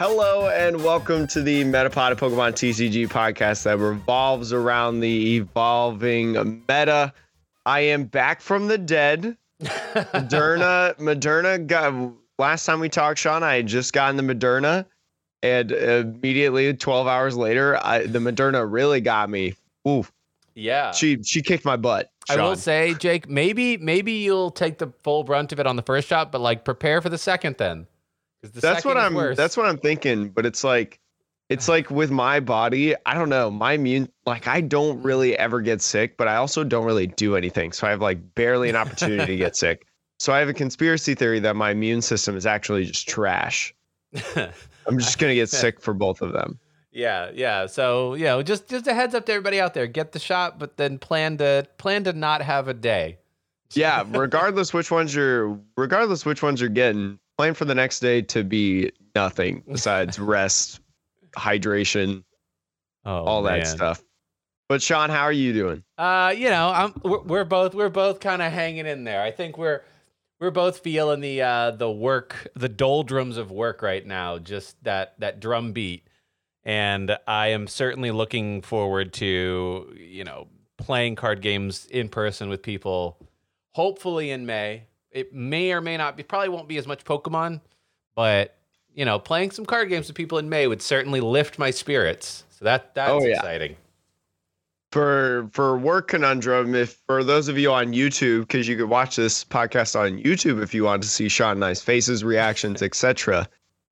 Hello and welcome to the Metapod of Pokemon TCG podcast that revolves around the evolving meta. I am back from the dead. Moderna, Moderna got last time we talked, Sean. I had just gotten the Moderna, and immediately 12 hours later, I, the Moderna really got me. Ooh, Yeah. she she kicked my butt. I will say, Jake, maybe maybe you'll take the full brunt of it on the first shot, but like prepare for the second then. That's what I'm. worse. That's what I'm thinking. But it's like, it's like with my body. I don't know. My immune, like I don't really ever get sick, but I also don't really do anything. So I have like barely an opportunity to get sick. So I have a conspiracy theory that my immune system is actually just trash. I'm just gonna get sick for both of them. yeah, yeah. So, you know, just just a heads up to everybody out there. Get the shot, but then plan to plan to not have a day. Yeah, regardless which ones you're, regardless which ones you're getting, plan for the next day to be nothing besides rest, hydration, Oh, all that man. stuff. But Sean, how are you doing? Uh, you know, I'm we're, we're both we're both kind of hanging in there. I think we're we're both feeling the uh the work, the doldrums of work right now, just that that drum beat. And I am certainly looking forward to, you know, playing card games in person with people hopefully in May. It may or may not be probably won't be as much Pokemon, but you know, playing some card games with people in May would certainly lift my spirits. So that that's Oh, yeah. exciting. for for work conundrum if for those of you on youtube because you could watch this podcast on youtube if you want to see sean and i's faces reactions etc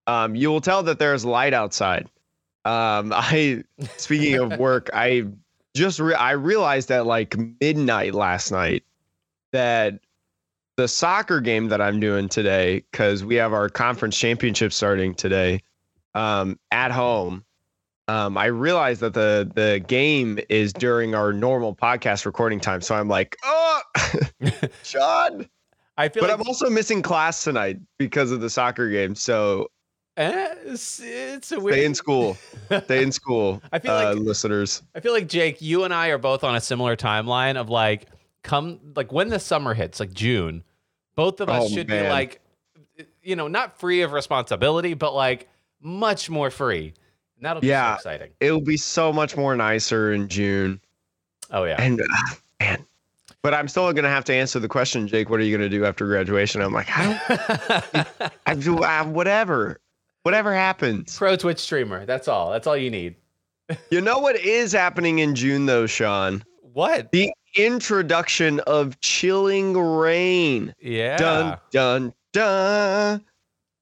um, you will tell that there's light outside um, i speaking of work i just re- i realized at like midnight last night that the soccer game that i'm doing today because we have our conference championship starting today um, at home um, I realized that the the game is during our normal podcast recording time. So I'm like, oh, Sean. I feel But like I'm also missing class tonight because of the soccer game. So Eh, it's, it's a weird. stay in school. Stay in school, I feel uh, like- listeners. I feel like Jake, you and I are both on a similar timeline of like come like when the summer hits, like June, both of us Oh, should be like, you know, not free of responsibility, but like much more free. And that'll be Yeah. so exciting. It'll be so much more nicer in June. Oh yeah. And uh, man, but I'm still gonna have to answer the question, Jake. What are you gonna do after graduation? I'm like, I do whatever. Whatever happens. Pro Twitch streamer. That's all. That's all you need. You know what is happening in June though, Sean? What? the introduction of Chilling Reign. Yeah. Dun dun dun.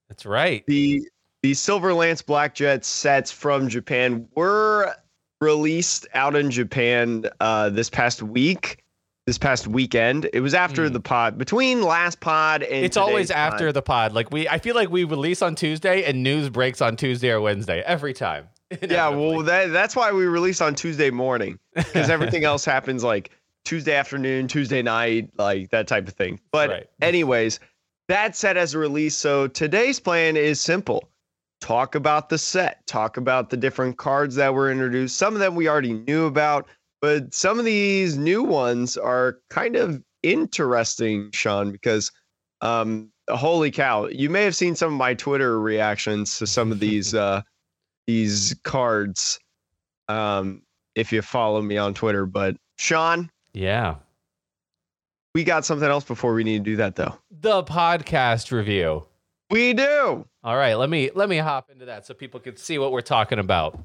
That's right. The the Silver Lance Black Jet sets from Japan were released out in Japan uh, this past week. This past weekend. It was after Hmm. the pod between last pod and It's always after pod. the pod. Like we, I feel like we release on Tuesday and news breaks on Tuesday or Wednesday every time. Yeah, well that that's why we release on Tuesday morning because everything else happens like Tuesday afternoon, Tuesday night, like that type of thing. But Right. anyways, that set as a release. So today's plan is simple. Talk about the set, talk about the different cards that were introduced. Some of them we already knew about, but some of these new ones are kind of interesting, Sean, because um holy cow, you may have seen some of my Twitter reactions to some of these uh these cards um if you follow me on Twitter, but Sean, yeah. we got something else before we need to do that though. The podcast review. We do. All right, let me let me hop into that so people can see what we're talking about.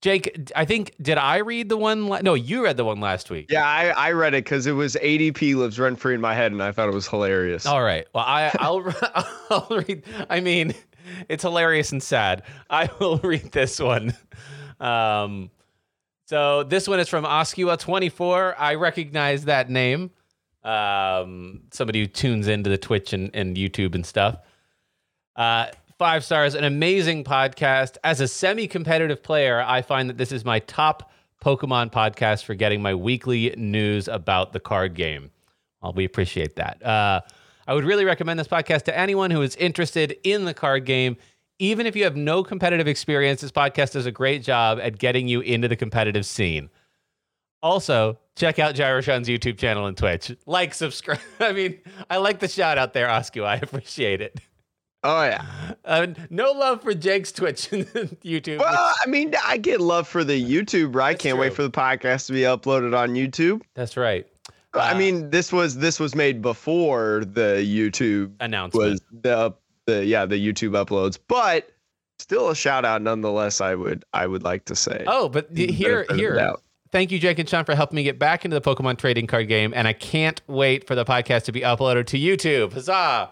Jake, I think did I read the one? La- no, you read the one last week. Yeah, I, I read it because it was ADP lives rent free in my head, and I thought it was hilarious. All right. Well, I I'll I'll read. I mean, it's hilarious and sad. I will read this one. Um, so this one is from Oscua24. I recognize that name. Um, somebody who tunes into the Twitch and, and YouTube and stuff. Uh, five stars, an amazing podcast. As a semi competitive player, I find that this is my top Pokemon podcast for getting my weekly news about the card game. Well, we appreciate that. Uh, I would really recommend this podcast to anyone who is interested in the card game. Even if you have no competitive experience, this podcast does a great job at getting you into the competitive scene. Also, check out Gyroshun's YouTube channel and Twitch. Like, subscribe. I mean, I like the shout out there, Oscu. I appreciate it. Oh yeah. Uh, no love for Jake's Twitch and YouTube. Well, I mean, I get love for the YouTuber. I That's can't wait for the podcast to be uploaded on YouTube. That's right. I Uh, mean, this was this was made before the YouTube announcement. was the the yeah the YouTube uploads, but still a shout out nonetheless. I would I would like to say. Oh, but here, benefit of the here. Thank you, Jake and Sean, for helping me get back into the Pokemon trading card game, and I can't wait for the podcast to be uploaded to YouTube. Huzzah!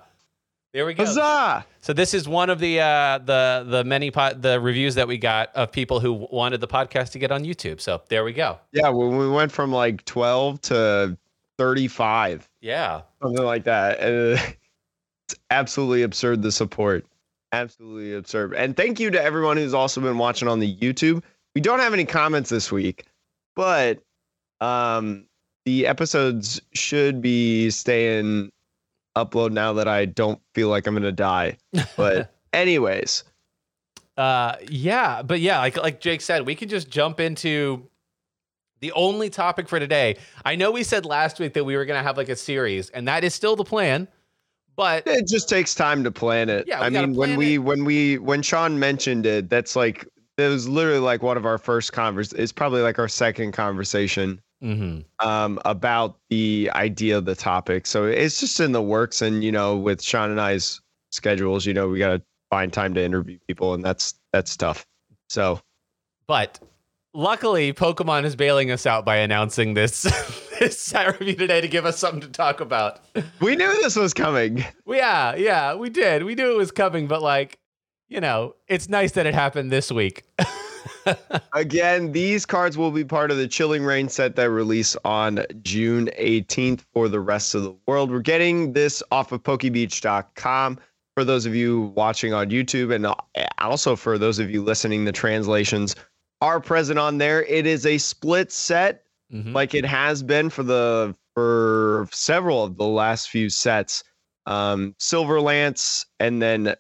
There we go. Huzzah! So this is one of the uh, the the many po- the reviews that we got of people who wanted the podcast to get on YouTube. So there we go. Yeah, when we went from like twelve to thirty five, Yeah. something like that. It's absolutely absurd the support. Absolutely absurd. And thank you to everyone who's also been watching on the YouTube. We don't have any comments this week, but um the episodes should be staying upload now that I don't feel like I'm gonna die. But anyways, Uh, yeah, but yeah, like like Jake said, we can just jump into the only topic for today. I know we said last week that we were gonna have like a series, and that is still the plan. But it just takes time to plan it. Yeah, I mean when we it. when we when Sean mentioned it, that's like it was literally like one of our first convers it's probably like our second conversation Mhm. um about the idea of the topic. So it's just in the works and you know with Sean and I's schedules, you know, we gotta find time to interview people and that's that's tough. So but luckily, Pokemon is bailing us out by announcing this this set review today to give us something to talk about. we knew this was coming. Yeah, yeah, we did. We knew it was coming, but like, you know, it's nice that it happened this week. Again, these cards will be part of the Chilling Reign set that release on June 18th for the rest of the world. We're getting this off of PokeBeach.com for those of you watching on YouTube, and uh, also for those of you listening. The translations are present on there. It is a split set, Mhm. like it has been for the for several of the last few sets. Um, Silver Lance and then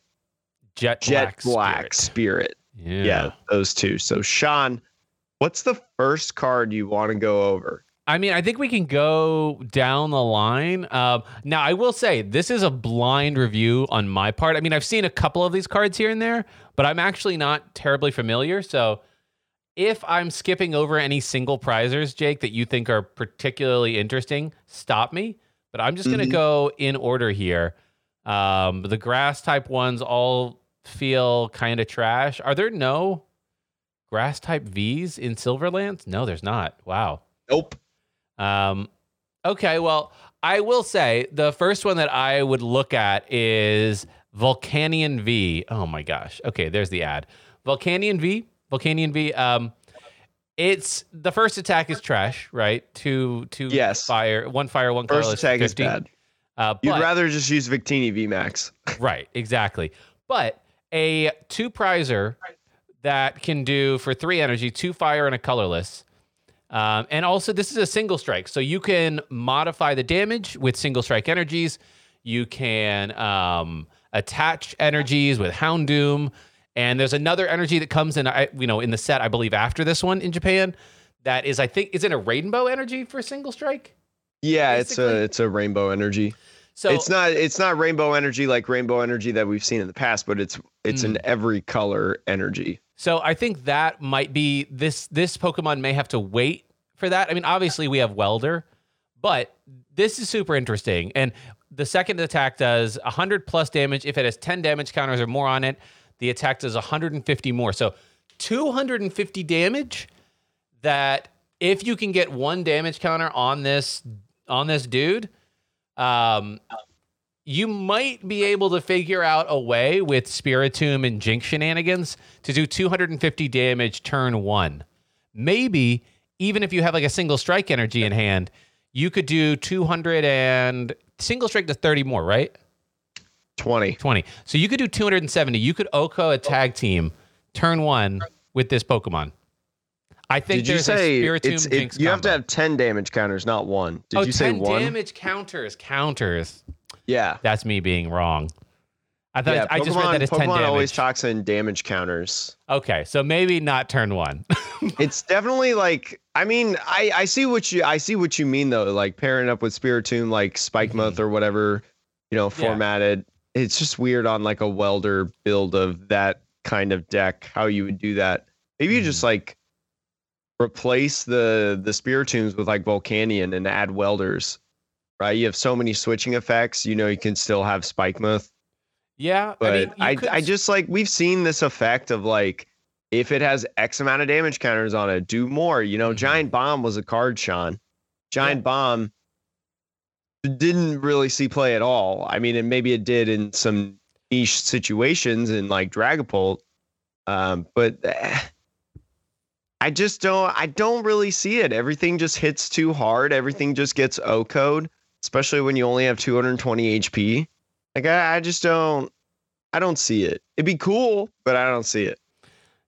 Jet Jet Black, Black Spirit. Spirit yeah. those two. So Sean, what's the first card you want to go over? I mean, I think we can go down the line. Um, now, I will say this is a blind review on my part. I mean, I've seen a couple of these cards here and there, but I'm actually not terribly familiar. So, if I'm skipping over any single prizers, Jake, that you think are particularly interesting, stop me. But I'm just going to Mhm. go in order here. Um, the grass type ones all feel kind of trash. Are there no grass type Vs in Silver Lance? No, there's not. Wow. Nope. Um, okay, well, I will say the first one that I would look at is Volcanion V. Oh my gosh. Okay, there's the ad. Volcanion V. Volcanion V. Um, it's the first attack is trash, right? Two, two Yes. fire, one fire, one First attack is 50. bad. Uh, You'd rather just use Victini VMAX. Right, exactly. But a two prizer that can do for three energy, two fire and a colorless. Um, and also, this is a single strike. So you can modify the damage with single strike energies. You can um, attach energies with Houndoom. And there's another energy that comes in, I, you know, in the set, I believe, after this one in Japan. That is, I think, is it a rainbow energy for single strike? Yeah, it's a it's a rainbow energy. So it's not it's not rainbow energy like rainbow energy that we've seen in the past, but it's it's Hmm. an every color energy. So I think that might be this this Pokemon may have to wait for that. I mean, obviously we have Welder, but this is super interesting. And the second attack does 100 plus damage. If it has 10 damage counters or more on it, the attack does 150 more. So 250 damage that if you can get one damage counter on this on this dude, um you might be able to figure out a way with Spiritomb and Jinx shenanigans to do 250 damage turn one. Maybe even if you have like a single strike energy in hand, you could do 200 and single strike to 30 more, right? Twenty. 20. So you could do 270. You could OHKO a tag team turn one with this Pokemon. I think Did you say it's Jinx it, you have to have ten damage counters, not one? Did oh, you say one? damage counters, counters. Yeah. That's me being wrong. I thought yeah, I just read Pokemon- that as 10 damage. always talks in damage counters. Okay, so maybe not turn one. it's definitely like I mean I I see what you I see what you mean though like pairing up with Spiritomb like Spike Mhm. Month or whatever you know Yeah. It's just weird on like a welder build of that kind of deck how you would do that. Maybe you just like replace the the spear Spiritombs with like Volcanion and add welders. Right? You have so many switching effects, you know you can still have Spike Spikemuth. Yeah, But I mean, I, could I, just like we've seen this effect of like if it has X amount of damage counters on it, do more. You know, Mhm. Giant Bomb was a card, Sean. Giant Bomb didn't really see play at all. I mean, and maybe it did in some niche situations in like Dragapult. Um, but eh, I just don't I don't really see it. Everything just hits too hard. Everything just gets OHKO'd, especially when you only have 220 HP. Like I, I just don't I don't see it. It'd be cool, but I don't see it.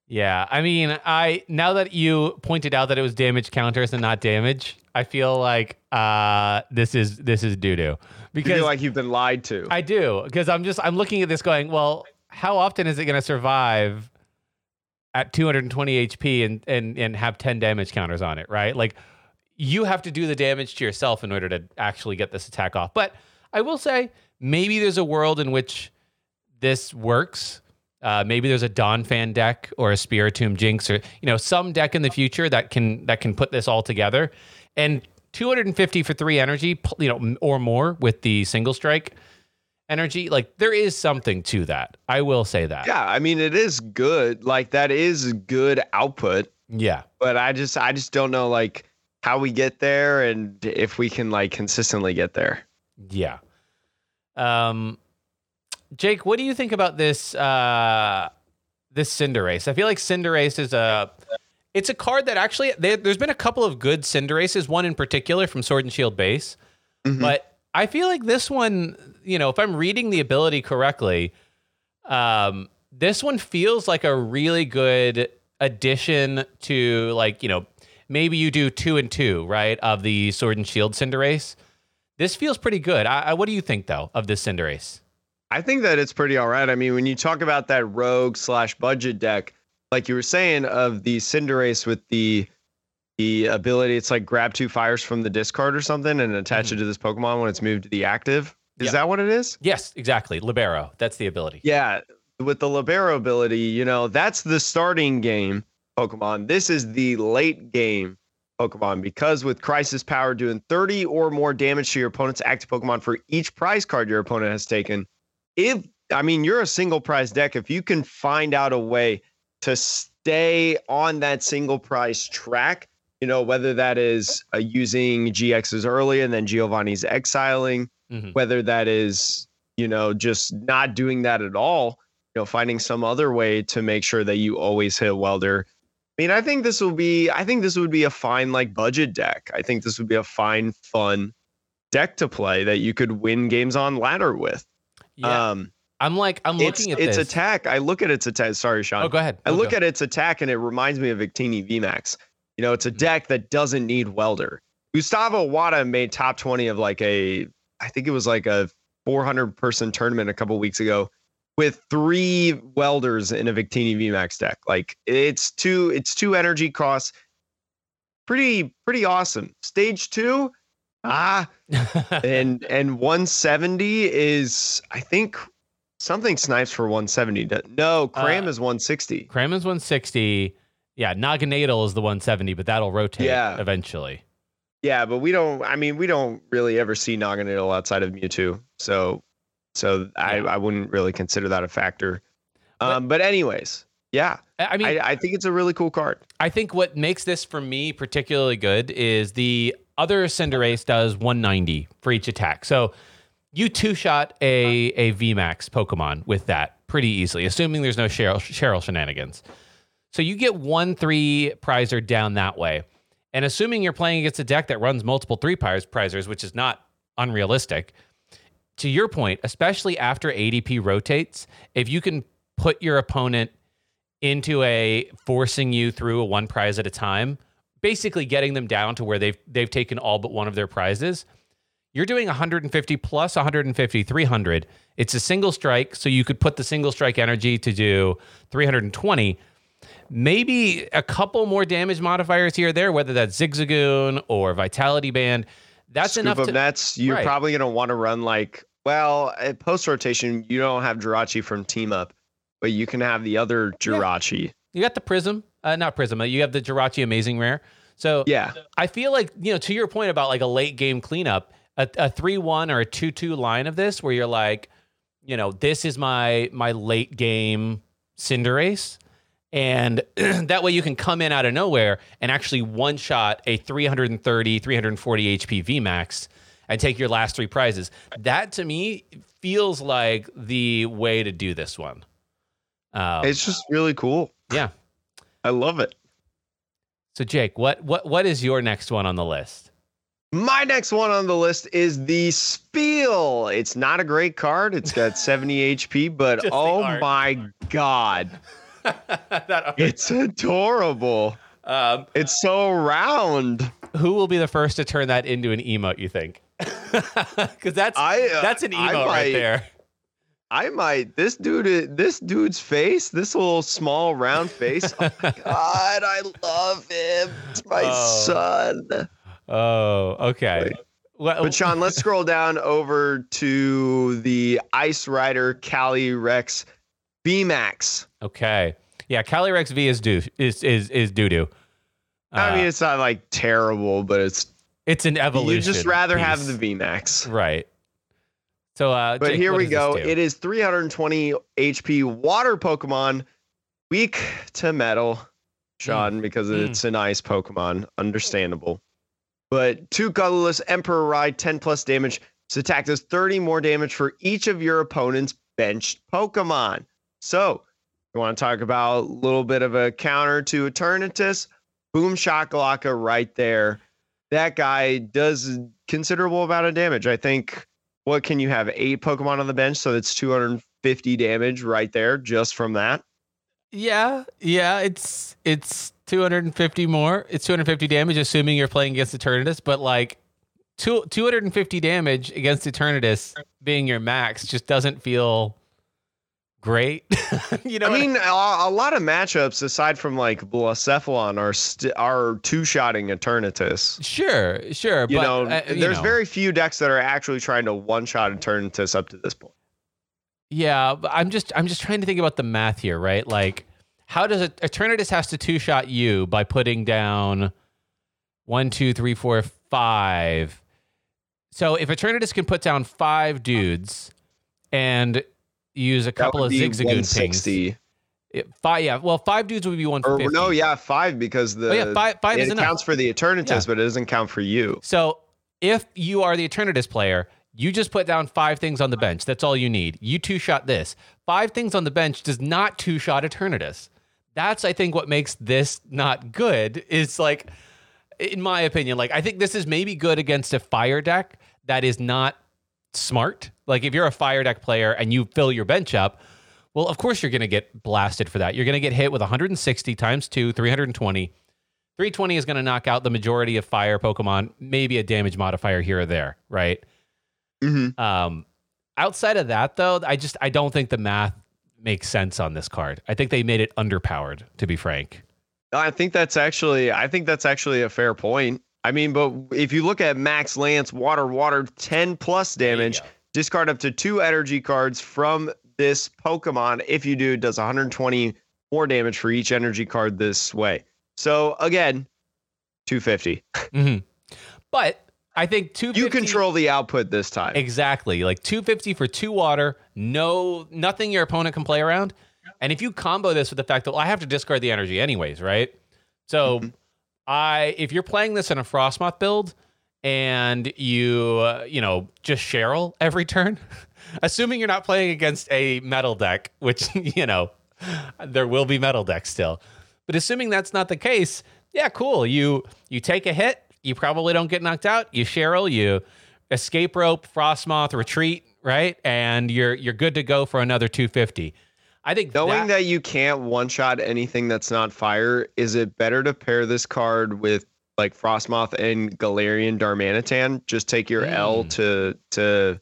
Yeah, I mean, I now that you pointed out that it was damage counters and not damage, I feel like uh this is this is doo doo You because feel like you've been lied to. I do because I'm just I'm looking at this going, well, how often is it going to survive at 220 HP and and and have 10 damage counters on it, right? Like you have to do the damage to yourself in order to actually get this attack off. But I will say maybe there's a world in which this works. Uh, maybe there's a Donphan deck or a Spiritomb Jinx or you know some deck in the future that can that can put this all together. And 250 for three energy, you know, or more with the single strike energy. Like there is something to that. I will say that. yeah, I mean it is good. Like that is good output, Yeah. but I just I just don't know like how we get there and if we can like consistently get there. Yeah. Um, Jake, what do you think about this? Uh, this Cinderace. I feel like Cinderace is a. It's a card that actually there, there's been a couple of good Cinderaces. One in particular from Sword and Shield base, Mhm. but I feel like this one. You know, if I'm reading the ability correctly, um, this one feels like a really good addition to like you know maybe you do two and two right of the Sword and Shield Cinderace. This feels pretty good. I, I, what do you think though of this Cinderace? I think that it's pretty all right. I mean, when you talk about that rogue slash budget deck, like you were saying, of the Cinderace with the the ability, it's like grab two fires from the discard or something and attach it to this Pokemon when it's moved to the active. Is Mm-hmm. That what it is? Yes, exactly. Libero. That's the ability. Yeah, with the Libero ability, you know, that's the starting game Pokemon. This is the late game Pokemon because with Crisis Power doing 30 or more damage to your opponent's active Pokemon for each prize card your opponent has taken. If I mean you're a single prize deck, if you can find out a way to stay on that single prize track, you know, whether that is uh, using GXs early and then Giovanni's exiling, Mhm. whether that is you know just not doing that at all you know finding some other way to make sure that you always hit welder. I mean i think this will be i think this would be a fine like budget deck. I think this would be a fine fun deck to play that you could win games on ladder with Yeah. um I'm like I'm looking at its this. attack i look at its attack sorry sean Oh, go ahead. I look at its attack and it reminds me of Victini VMAX. You know, it's a Mhm. deck that doesn't need welder. Gustavo Wada made top 20 of like a, I think it was like a 400 person tournament a couple weeks ago with three welders in a Victini VMAX deck. Like it's two, it's two energy costs. Pretty, pretty awesome. Stage two, ah, and and 170 is I think something snipes for 170. No, Cram Uh, is 160. cram is 160. Yeah, Naganadel is the 170, but that'll rotate Yeah. eventually. Yeah, but we don't. I mean, we don't really ever see Naganadel outside of Mewtwo, so so I Yeah. I wouldn't really consider that a factor. But- Um, but anyways, yeah, I I mean, I, I think it's a really cool card. I think what makes this for me particularly good is the other Cinderace does 190 for each attack. So you two shot a a VMAX Pokemon with that pretty easily, assuming there's no Cheryl, Cheryl shenanigans. So you get one three prizer down that way. And assuming you're playing against a deck that runs multiple three prize prizers, which is not unrealistic, to your point, especially after ADP rotates, if you can put your opponent into a forcing you through a one prize at a time, basically getting them down to where they've they've taken all but one of their prizes. You're doing 150 plus 150, 300. It's a single strike, so you could put the single strike energy to do 320. Maybe a couple more damage modifiers here or there, whether that's Zigzagoon or Vitality Band. That's Scoop enough of to nets. You're right. probably gonna want to run like Well, eh, at post rotation, you don't have Jirachi from Team Up, but you can have the other Jirachi. You got the Prism, uh, not Prism. uh, You have the Jirachi Amazing Rare. So Yeah. I feel like you know to your point about like a late game cleanup, a, a three one or a two two line of this where you're like, you know, this is my my late game Cinderace, and that way you can come in out of nowhere and actually one shot a 330 340 HP VMAX and take your last three prizes. That to me feels like the way to do this one. Um, It's just really cool. yeah. I love it. So Jake, what what what is your next one on the list? My next one on the list is the Spheal. It's not a great card. It's got 70 HP, but Just oh my god, That- it's adorable. um, It's so round. who will be the first to turn that into an emote? You think? Because that's I uh, that's an emote right there. I might. This dude. This dude's face. This little small round face. Oh my god, I love him. It's my Oh. son. Oh, okay. Well, But Sean, let's scroll down over to the Ice Rider Calyrex VMAX. okay. Yeah, Calyrex V is do is is is doo doo. I mean, uh, it's not like terrible, but it's it's an evolution. you just rather have piece. the VMAX. right. So, uh, But Jake, here we go. It is 320 HP water Pokemon, weak to metal, Sean, because Mm. it's an ice Pokemon. Understandable. But two colorless Emperor Ride, 10 plus damage. This attack does 30 more damage for each of your opponent's benched Pokemon. So, you want to talk about a little bit of a counter to Eternatus? Boom Shakalaka right there. That guy does considerable amount of damage. I think what can you have? Eight Pokemon on the bench, so that's 250 damage right there just from that. Yeah, yeah, it's it's 250 more. It's 250 damage, assuming you're playing against Eternatus. But like, two 250 damage against Eternatus being your max just doesn't feel great. you know, I mean, a, a lot of matchups aside from like Blacephalon are st- are two shotting Eternatus. sure, sure. You but, know, uh, you there's know. very few decks that are actually trying to one shot Eternatus up to this point. Yeah, but I'm just I'm just trying to think about the math here, right? Like, how does it Eternatus has to two shot you by putting down one, two, three, four, five. So if Eternatus can put down five dudes and use a couple of Zigzagoon pings, 160. it- five, yeah, well, five dudes would be one Or fifty. no, yeah, five because the Oh, yeah, five- five it is enough. counts for the Eternatus, Yeah. but it doesn't count for you. So if you are the Eternatus player, you just put down five things on the bench. That's all you need. You two shot this. Five things on the bench does not two shot Eternatus. That's I think what makes this not good. Is like, in my opinion, like I think this is maybe good against a fire deck that is not smart. Like if you're a fire deck player and you fill your bench up, well, of course you're going to get blasted for that. You're going to get hit with 160 times two, 320. 320 is going to knock out the majority of fire Pokemon, maybe a damage modifier here or there, right? Mm-hmm. Um, outside of that, though, I just I don't think the math makes sense on this card. I think they made it underpowered, to be frank. I think that's actually I think that's actually a fair point. I mean, but if you look at Max Lance, water, water, 10 plus damage, discard up to two energy cards from this Pokemon. If you do, it does 120 more damage for each energy card this way. So again, 250. hmm But I think two. You control the output this time. exactly like 250 for two water. No, nothing your opponent can play around. And if you combo this with the fact that well, I have to discard the energy anyways, right? So Mm-hmm. I if you're playing this in a Frosmoth build and you uh, you know just Cheryl every turn, assuming you're not playing against a metal deck, which you know there will be metal decks still, but assuming that's not the case, yeah, cool. You you take a hit, you probably don't get knocked out. You Cheryl, you escape rope, Frosmoth, retreat, right, and you're you're good to go for another 250. I think Knowing that, that you can't one shot anything that's not fire, is it better to pair this card with like Frosmoth and Galarian Darmanitan? Just take your L Mm. to to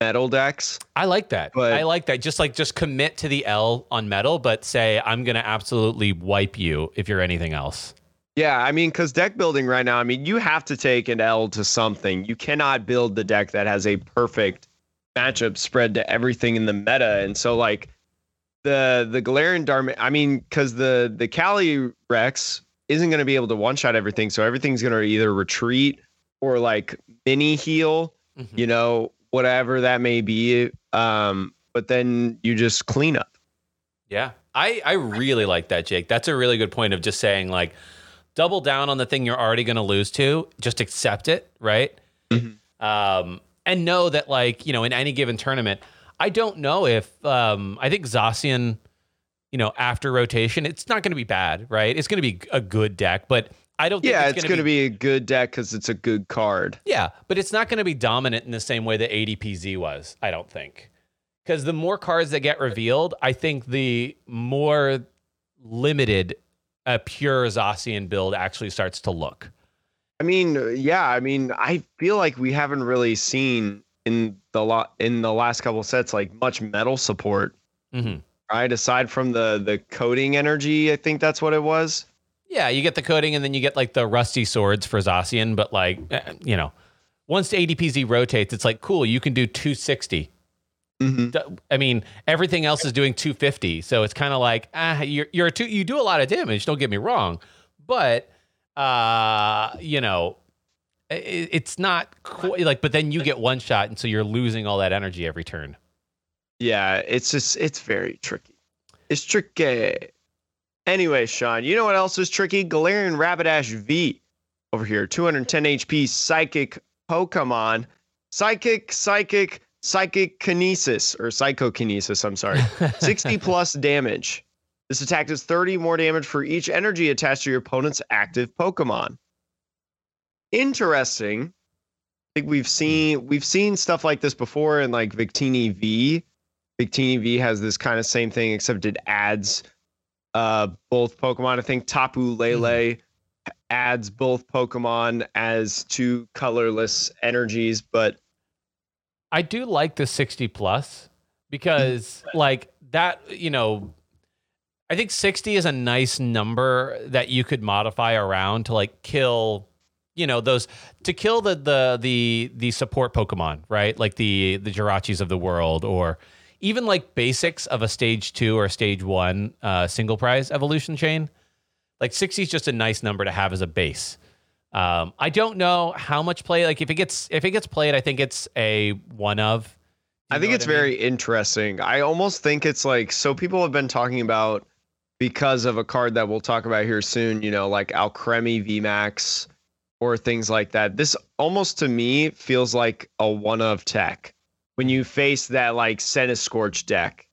metal decks. I like that. But- I like that. Just like just commit to the L on metal, but say I'm gonna absolutely wipe you if you're anything else. Yeah, I mean, because deck building right now, I mean, you have to take an L to something. You cannot build the deck that has a perfect matchup spread to everything in the meta, and so like the the Galarian Darman. I mean, because the the Cali Rex isn't going to be able to one shot everything, so everything's going to either retreat or like mini heal. Mm-hmm. You know, whatever that may be. Um, but then you just clean up. Yeah, I I really like that, Jake. That's a really good point of just saying like double down on the thing you're already going to lose to. Just accept it, right? Mm-hmm. Um, and know that like you know in any given tournament, I don't know if um, I think Zacian, you know, after rotation, it's not going to be bad, right? It's going to be a good deck, but I don't. yeah, it's, it's going to be, be, a good deck because it's a good card. Yeah, but it's not going to be dominant in the same way that ADPZ was. I don't think, because the more cards that get revealed, I think the more limited a pure Zacian build actually starts to look. I mean, yeah, I mean, I feel like we haven't really seen in the lot in the last couple sets like much metal support. Mm-hmm. Right, aside from the the coating energy, I think that's what it was. Yeah, you get the coating, and then you get like the rusty swords for Zacian. But like, eh, you know, once ADPZ rotates, it's like cool. You can do 260. Mm-hmm. I mean, everything else is doing 250, so it's kind of like ah, you're you're two, you do a lot of damage. Don't get me wrong, but uh, you know, it, it's not quite like. But then you get one shot, and so you're losing all that energy every turn. Yeah, it's just it's very tricky. It's tricky. Anyway, Sean, you know what else is tricky? Galarian Rapidash V over here, 210 HP psychic Pokemon. Psychic, psychic, psychic kinesis or psychokinesis, I'm sorry. 60 plus damage. This attack does 30 more damage for each energy attached to your opponent's active Pokemon. Interesting. I think we've seen we've seen stuff like this before in like Victini V. Victini V has this kind of same thing, except it adds uh, both Pokemon. I think Tapu Lele mm-hmm. adds both Pokemon as two colorless energies, but I do like the 60 plus because like that, you know, I think 60 is a nice number that you could modify around to like kill, you know, those to kill the the the the support Pokemon, right? Like the the Jirachis of the world or even like basics of a stage two or stage one uh, single prize evolution chain, like 60 is just a nice number to have as a base. Um, I don't know how much play. Like if it gets if it gets played, I think it's a one of. I think it's I mean? very interesting. I almost think it's like so people have been talking about because of a card that we'll talk about here soon. You know, like Alcremie VMAX or things like that. This almost to me feels like a one of tech when you face that like Centiskorch deck.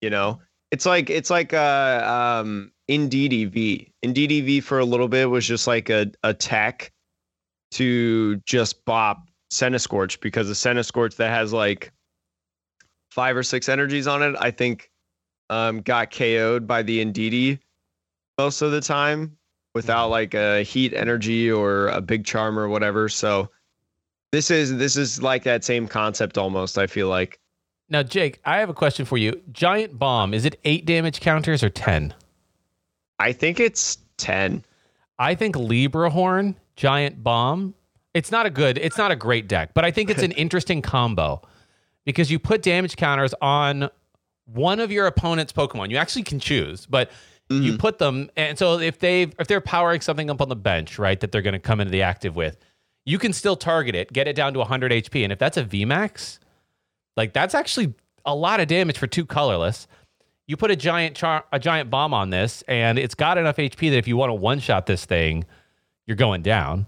You know, it's like it's like uh um Indeedee V. Indeedee V for a little bit was just like a a tech to just bop Centiskorch because the Centiskorch that has like five or six energies on it, I think um got KO'd by the Indeedee most of the time without mm-hmm. like a heat energy or a big charm or whatever. So this is this is like that same concept almost. I feel like. Now, Jake, I have a question for you. Giant bomb is it eight damage counters or ten? I think it's ten. I think Libra Horn, Giant Bomb. It's not a good. It's not a great deck, but I think it's an interesting combo because you put damage counters on one of your opponent's Pokemon. You actually can choose, but mm-hmm. you put them, and so if they if they're powering something up on the bench, right, that they're going to come into the active with, you can still target it, get it down to 100 HP. And if that's a VMAX, like that's actually a lot of damage for two colorless. You put a giant char- a giant bomb on this, and it's got enough HP that if you want to one shot this thing, you're going down.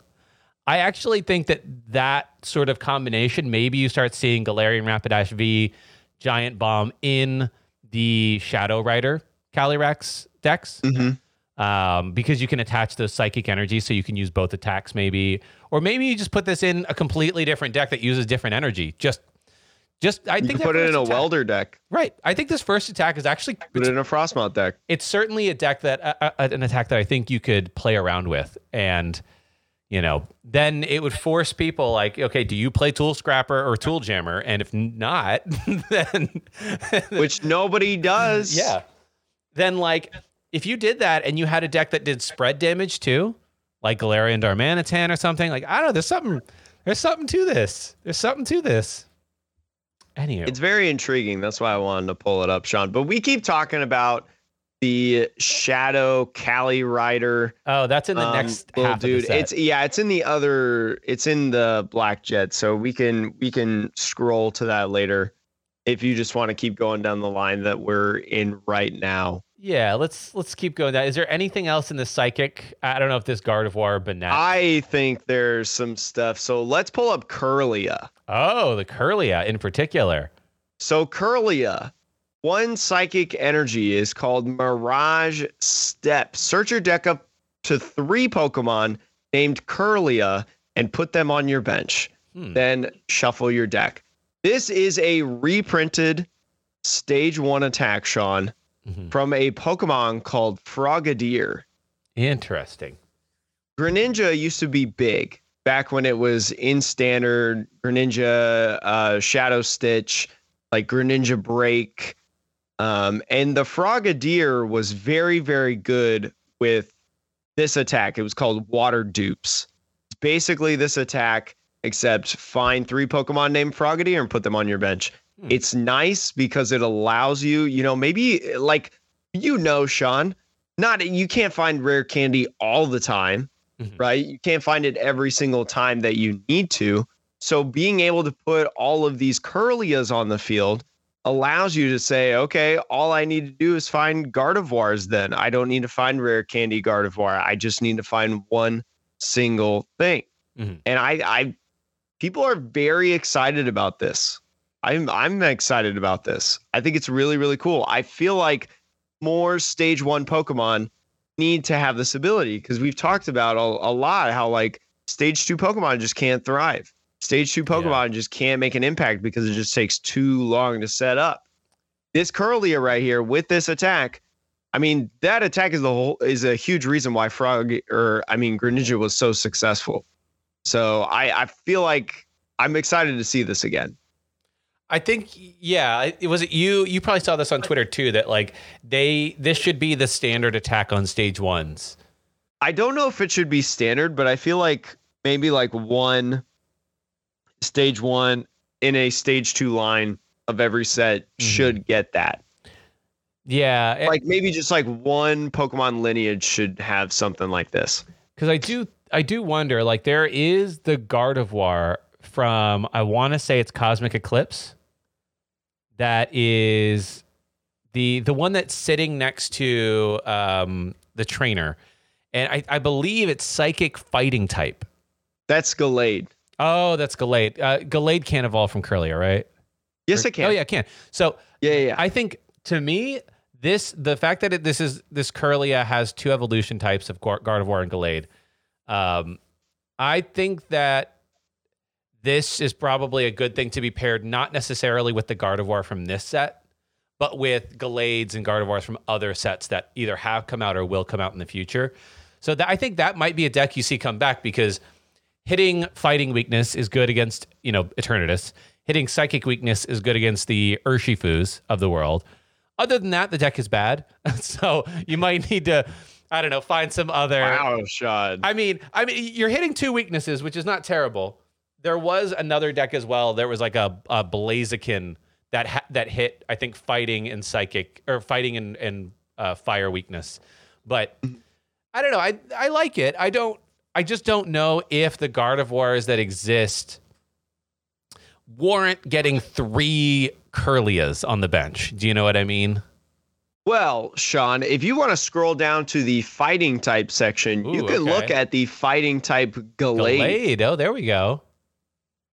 I actually think that that sort of combination, maybe you start seeing Galarian Rapidash V, Giant Bomb in the Shadow Rider Calyrex decks. Mm-hmm um, because you can attach those psychic energies so you can use both attacks maybe or maybe you just put this in a completely different deck that uses different energy just just I you think put it in a welder deck. Right. I think this first attack is actually put it in a Frosmoth deck. It's certainly a deck that uh, uh, an attack that I think you could play around with and you know, then it would force people like, okay, do you play Tool Scrapper or Tool Jammer? And if not, then which nobody does. Yeah. Then like if you did that and you had a deck that did spread damage too, like Galarian Darmanitan or something, like I don't know, there's something there's something to this. There's something to this. Anywho, It's very intriguing. That's why I wanted to pull it up, Sean. But we keep talking about the Shadow Cali Rider. oh, that's in the um, next half dude. of the set. It's yeah, it's in the other. It's in the Black Jet. So we can we can scroll to that later if you just want to keep going down the line that we're in right now. Yeah, let's let's keep going. That is there anything else in the psychic? I don't know if this Gardevoir Banette. I think there's some stuff. So let's pull up Kirlia. oh, the Kirlia in particular. So Kirlia, one psychic energy is called Mirage Step. Search your deck up to three Pokemon named Kirlia and put them on your bench. Hmm. Then shuffle your deck. This is a reprinted stage one attack, Sean, Mhm. from a Pokemon called Frogadier. Interesting. Greninja used to be big back when it was in standard Greninja, uh, Shadow Stitch, like Greninja Break. Um, and the Frogadier was very, very good with this attack. It was called Water Dupes. It's basically this attack, except find three Pokemon named Frogadier and put them on your bench. Hmm. It's nice because it allows you, you know, maybe like you know, Sean, not you can't find rare candy all the time, Mhm. right? You can't find it every single time that you need to. So being able to put all of these Kirlias on the field allows you to say, okay, all I need to do is find Gardevoirs then. I don't need to find rare candy Gardevoir. I just need to find one single thing. Mhm. And I I people are very excited about this. I'm I'm excited about this. I think it's really really cool. I feel like more stage 1 Pokemon need to have this ability because we've talked about a, a lot how like stage 2 Pokemon just can't thrive. Stage 2 Pokemon just can't make an impact because it just takes too long to set up. This Kirlia right here with this attack, I mean, that attack is the whole is a huge reason why Frog or I mean Greninja was so successful. So I I feel like I'm excited to see this again. I think yeah, it was it you you probably saw this on Twitter too that like they this should be the standard attack on stage ones. I don't know if it should be standard, but I feel like maybe like one stage one in a stage two line of every set mm-hmm. should get that. Yeah, it- Like maybe just like one Pokemon lineage should have something like this. because I do I do wonder like there is the Gardevoir from I want to say it's Cosmic Eclipse that is the the one that's sitting next to um, the trainer, and I, I believe it's Psychic Fighting type. That's Gallade. Oh, that's Gallade. Uh, Gallade can't evolve from Kirlia, right? Yes, Or- it can. Oh yeah, it can. So yeah, yeah. yeah. I think to me, this the fact that it, this is this Kirlia has two evolution types of Gar- Gardevoir and Gallade. Um, I think that this is probably a good thing to be paired, not necessarily with the Gardevoir from this set, but with Gallades and Gardevoirs from other sets that either have come out or will come out in the future. So that, I think that might be a deck you see come back because hitting fighting weakness is good against you know Eternatus. Hitting psychic weakness is good against the Urshifus of the world. Other than that, the deck is bad. so you might need to, I don't know, find some other. wow, Sean. I mean, I mean, you're hitting two weaknesses, which is not terrible. There was another deck as well. There was like a, a Blaziken that ha- that hit, I think, fighting and psychic or fighting and and uh, fire weakness. But I don't know. I I like it. I don't. I just don't know if the Gardevoirs that exist warrant getting three Kirlias on the bench. Do you know what I mean? Well, Sean, if you want to scroll down to the fighting type section, you Ooh, can look at the fighting type Gallade. Gallade. Oh, there we go.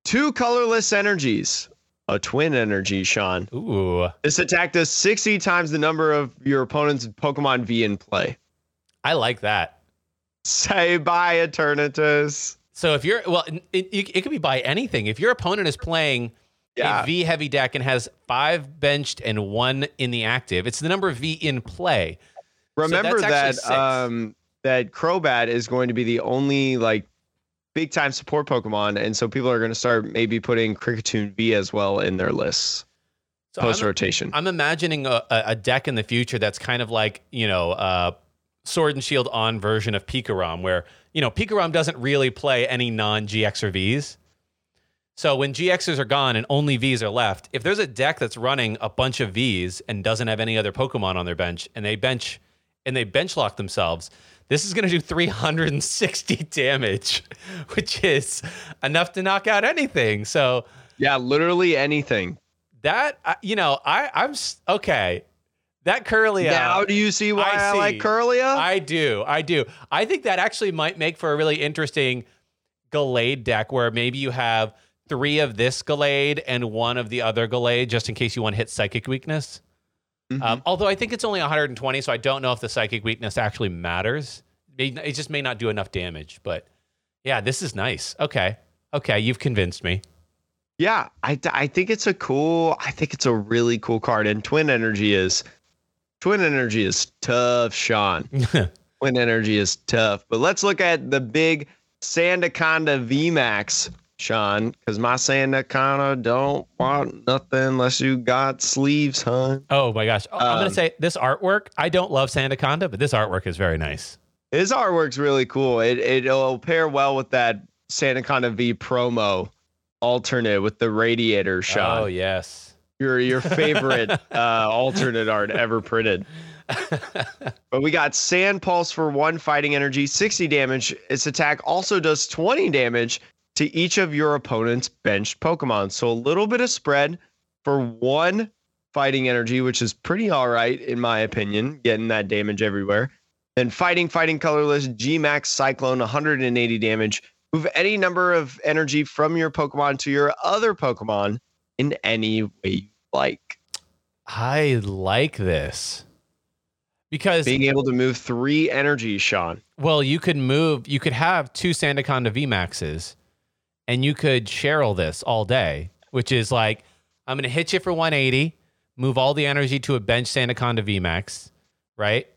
Two colorless energies. A twin energy, Sean. Ooh. This attack does 60 times the number of your opponent's Pokemon V in play. I like that. Say bye, Eternatus. So if you're well, it, it, it could be by anything. If your opponent is playing Yeah. a V heavy deck and has five benched and one in the active, it's the number of V in play. Remember that's that um that Crobat is going to be the only like big time support Pokemon, and so people are going to start maybe putting Kricketune V as well in their lists So post I'm, rotation. I'm imagining a, a a deck in the future that's kind of like you know uh, Sword and Shield on version of Pikarom, where you know Pikarom doesn't really play any non GX or Vs. So when GXs are gone and only Vs are left, if there's a deck that's running a bunch of Vs and doesn't have any other Pokemon on their bench, and they bench and they bench lock themselves, this is going to do 360 damage, which is enough to knock out anything. So yeah, literally anything. That uh, you know, I I'm okay. That Kirlia. Now do you see why I, I like Kirlia? I do. I do. I think that actually might make for a really interesting Gallade deck where maybe you have three of this Gallade and one of the other Gallade just in case you want to hit Psychic Weakness. Mm-hmm. Um, although I think it's only 120, so I don't know if the Psychic Weakness actually matters. It just may not do enough damage. But yeah, this is nice. Okay. Okay. You've convinced me. Yeah, I, I think it's a cool, I think it's a really cool card. And Twin Energy is Twin Energy is tough, Sean. Twin Energy is tough. But let's look at the big Sandaconda VMAX, Sean, because my Santa Sandaconda don't want nothing unless you got sleeves, hun. Oh my gosh. I'm going to um, say this artwork, I don't love Sandaconda, but this artwork is very nice. His artwork's really cool. It, it'll pair well with that Sandaconda V promo alternate with the radiator shot. Oh, yes your your favorite uh, alternate art ever printed. but we got Sand Pulse for one fighting energy, 60 damage. Its attack also does 20 damage to each of your opponent's benched Pokemon. So a little bit of spread for one fighting energy, which is pretty all right in my opinion, getting that damage everywhere. Then fighting, fighting colorless, G Max Cyclone, 180 damage. Move any number of energy from your Pokemon to your other Pokemon in any way you like. I like this because being able to move three energies, Sean. Well, you could move. You could have two Sandaconda V Maxes, and you could Cheryl this all day, which is like I'm going to hit you for 180, move all the energy to a bench Sandaconda V Max, right?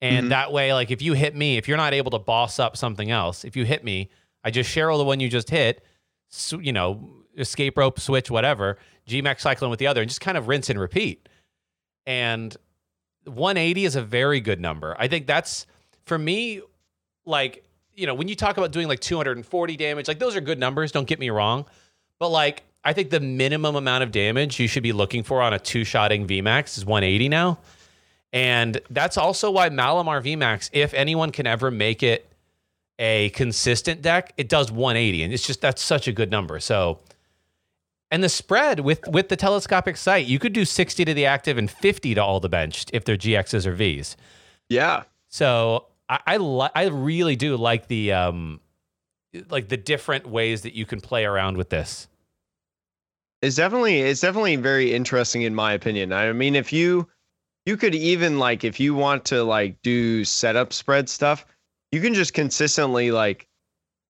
And mm-hmm. that way, like if you hit me, if you're not able to boss up something else, if you hit me, I just Cheryl the one you just hit, so, you know, escape rope, switch, whatever, Gmax Cyclone with the other, and just kind of rinse and repeat. And 180 is a very good number. I think that's for me, like, you know, when you talk about doing like 240 damage, like those are good numbers, don't get me wrong. But like, I think the minimum amount of damage you should be looking for on a two shotting VMAX is 180 now. And that's also why Malamar VMAX, if anyone can ever make it a consistent deck, it does 180. And it's just, that's such a good number. So, and the spread with with the telescopic sight, you could do 60 to the active and 50 to all the benched if they're GXs or Vs. Yeah. So I I, li- I really do like the um like the different ways that you can play around with this. It's definitely it's definitely very interesting in my opinion. I mean, if you you could even like if you want to like do setup spread stuff, you can just consistently like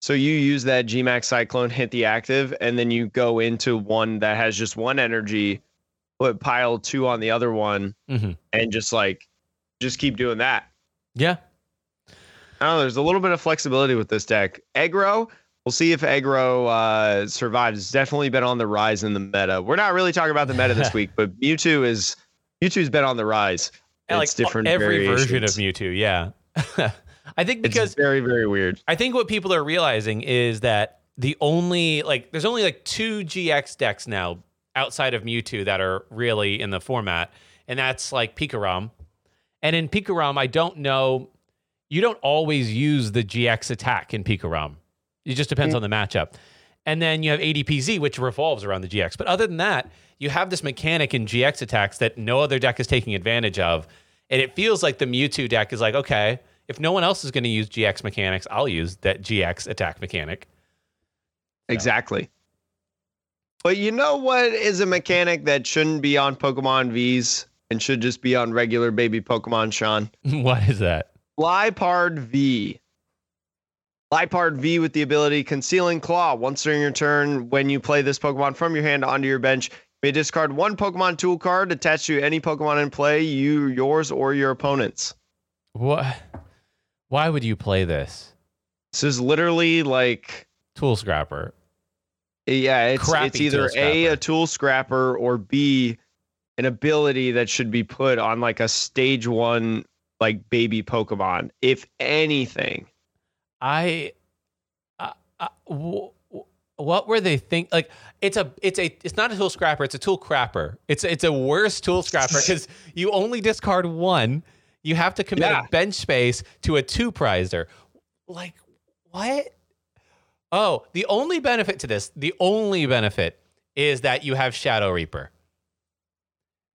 so you use that Gmax Cyclone, hit the active, and then you go into one that has just one energy, put pile two on the other one, mm-hmm. and just like just keep doing that. Yeah. I don't know. There's a little bit of flexibility with this deck. Aggro, we'll see if aggro uh, survives. It's definitely been on the rise in the meta. We're not really talking about the meta this week, but Mewtwo is Mewtwo's been on the rise. It's like different every version of Mewtwo. Yeah. I think because it's very very weird. I think what people are realizing is that the only like there's only like two GX decks now outside of Mewtwo that are really in the format, and that's like Pikarom. And in Pikarom, I don't know. You don't always use the GX attack in Pikarom. It just depends mm-hmm. on the matchup. And then you have ADPZ, which revolves around the GX. But other than that, you have this mechanic in GX attacks that no other deck is taking advantage of. And it feels like the Mewtwo deck is like, okay, if no one else is going to use GX mechanics, I'll use that GX attack mechanic. So. Exactly. But you know what is a mechanic that shouldn't be on Pokemon V's and should just be on regular baby Pokemon, Sean? what is that? Liepard V. Liepard V with the ability Concealing Claw. Once during your turn, when you play this Pokemon from your hand onto your bench, you may discard one Pokemon tool card attached to any Pokemon in play, you, yours, or your opponent's. What? Why would you play this? This is literally like tool scrapper. Yeah, it's Crappy it's either A a tool scrapper or B an ability that should be put on like a stage 1 like baby Pokemon if anything. I uh, uh, w- what were they think like it's a it's a it's not a tool scrapper it's a tool crapper it's it's a worse tool scrapper because you only discard one you have to commit Yeah. a bench space to a two prizer like what oh the only benefit to this the only benefit is that you have shadow reaper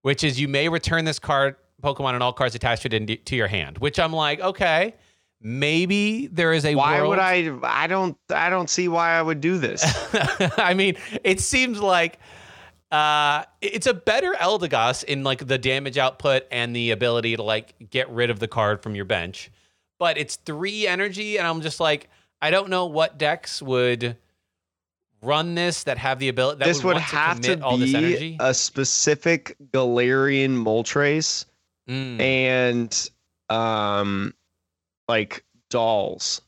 which is you may return this card pokemon and all cards attached to it to your hand which i'm like okay maybe there is a Why world would I? I don't. I don't see why I would do this. I mean, it seems like uh, it's a better Eldegoss in like the damage output and the ability to like get rid of the card from your bench, but it's three energy, and I'm just like, I don't know what decks would run this that have the ability. That this would want have to this be energy. a specific Galarian Moltres Mm. and um, like dolls,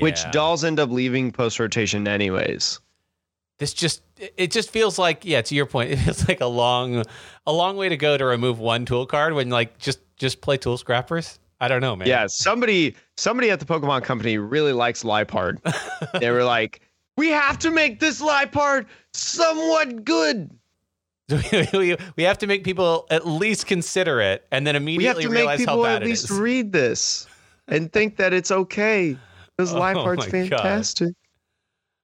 which dolls end up leaving post rotation anyways. this just it just feels like yeah to your point it feels like a long a long way to go to remove one tool card when like just just play tool scrappers i don't know man Yeah, somebody somebody at the Pokemon Company really likes Liepard. they were like, we have to make this Liepard somewhat good. we, we have to make people at least consider it and then immediately We have immediately to make realize how people bad at least it is read this and think that it's okay because Oh Liepard's my God. fantastic.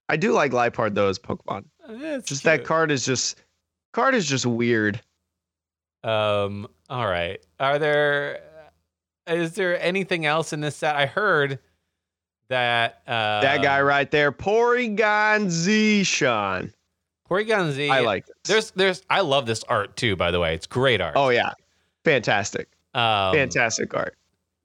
I do like Liepard though as Pokemon. Just that card is just card is just weird. um all right are there is there anything else in this set i heard that uh that guy right there, Porygon Z Sean. Porygon Z. I like this. there's there's i love this art too by the way it's great art oh yeah, fantastic, um, fantastic art.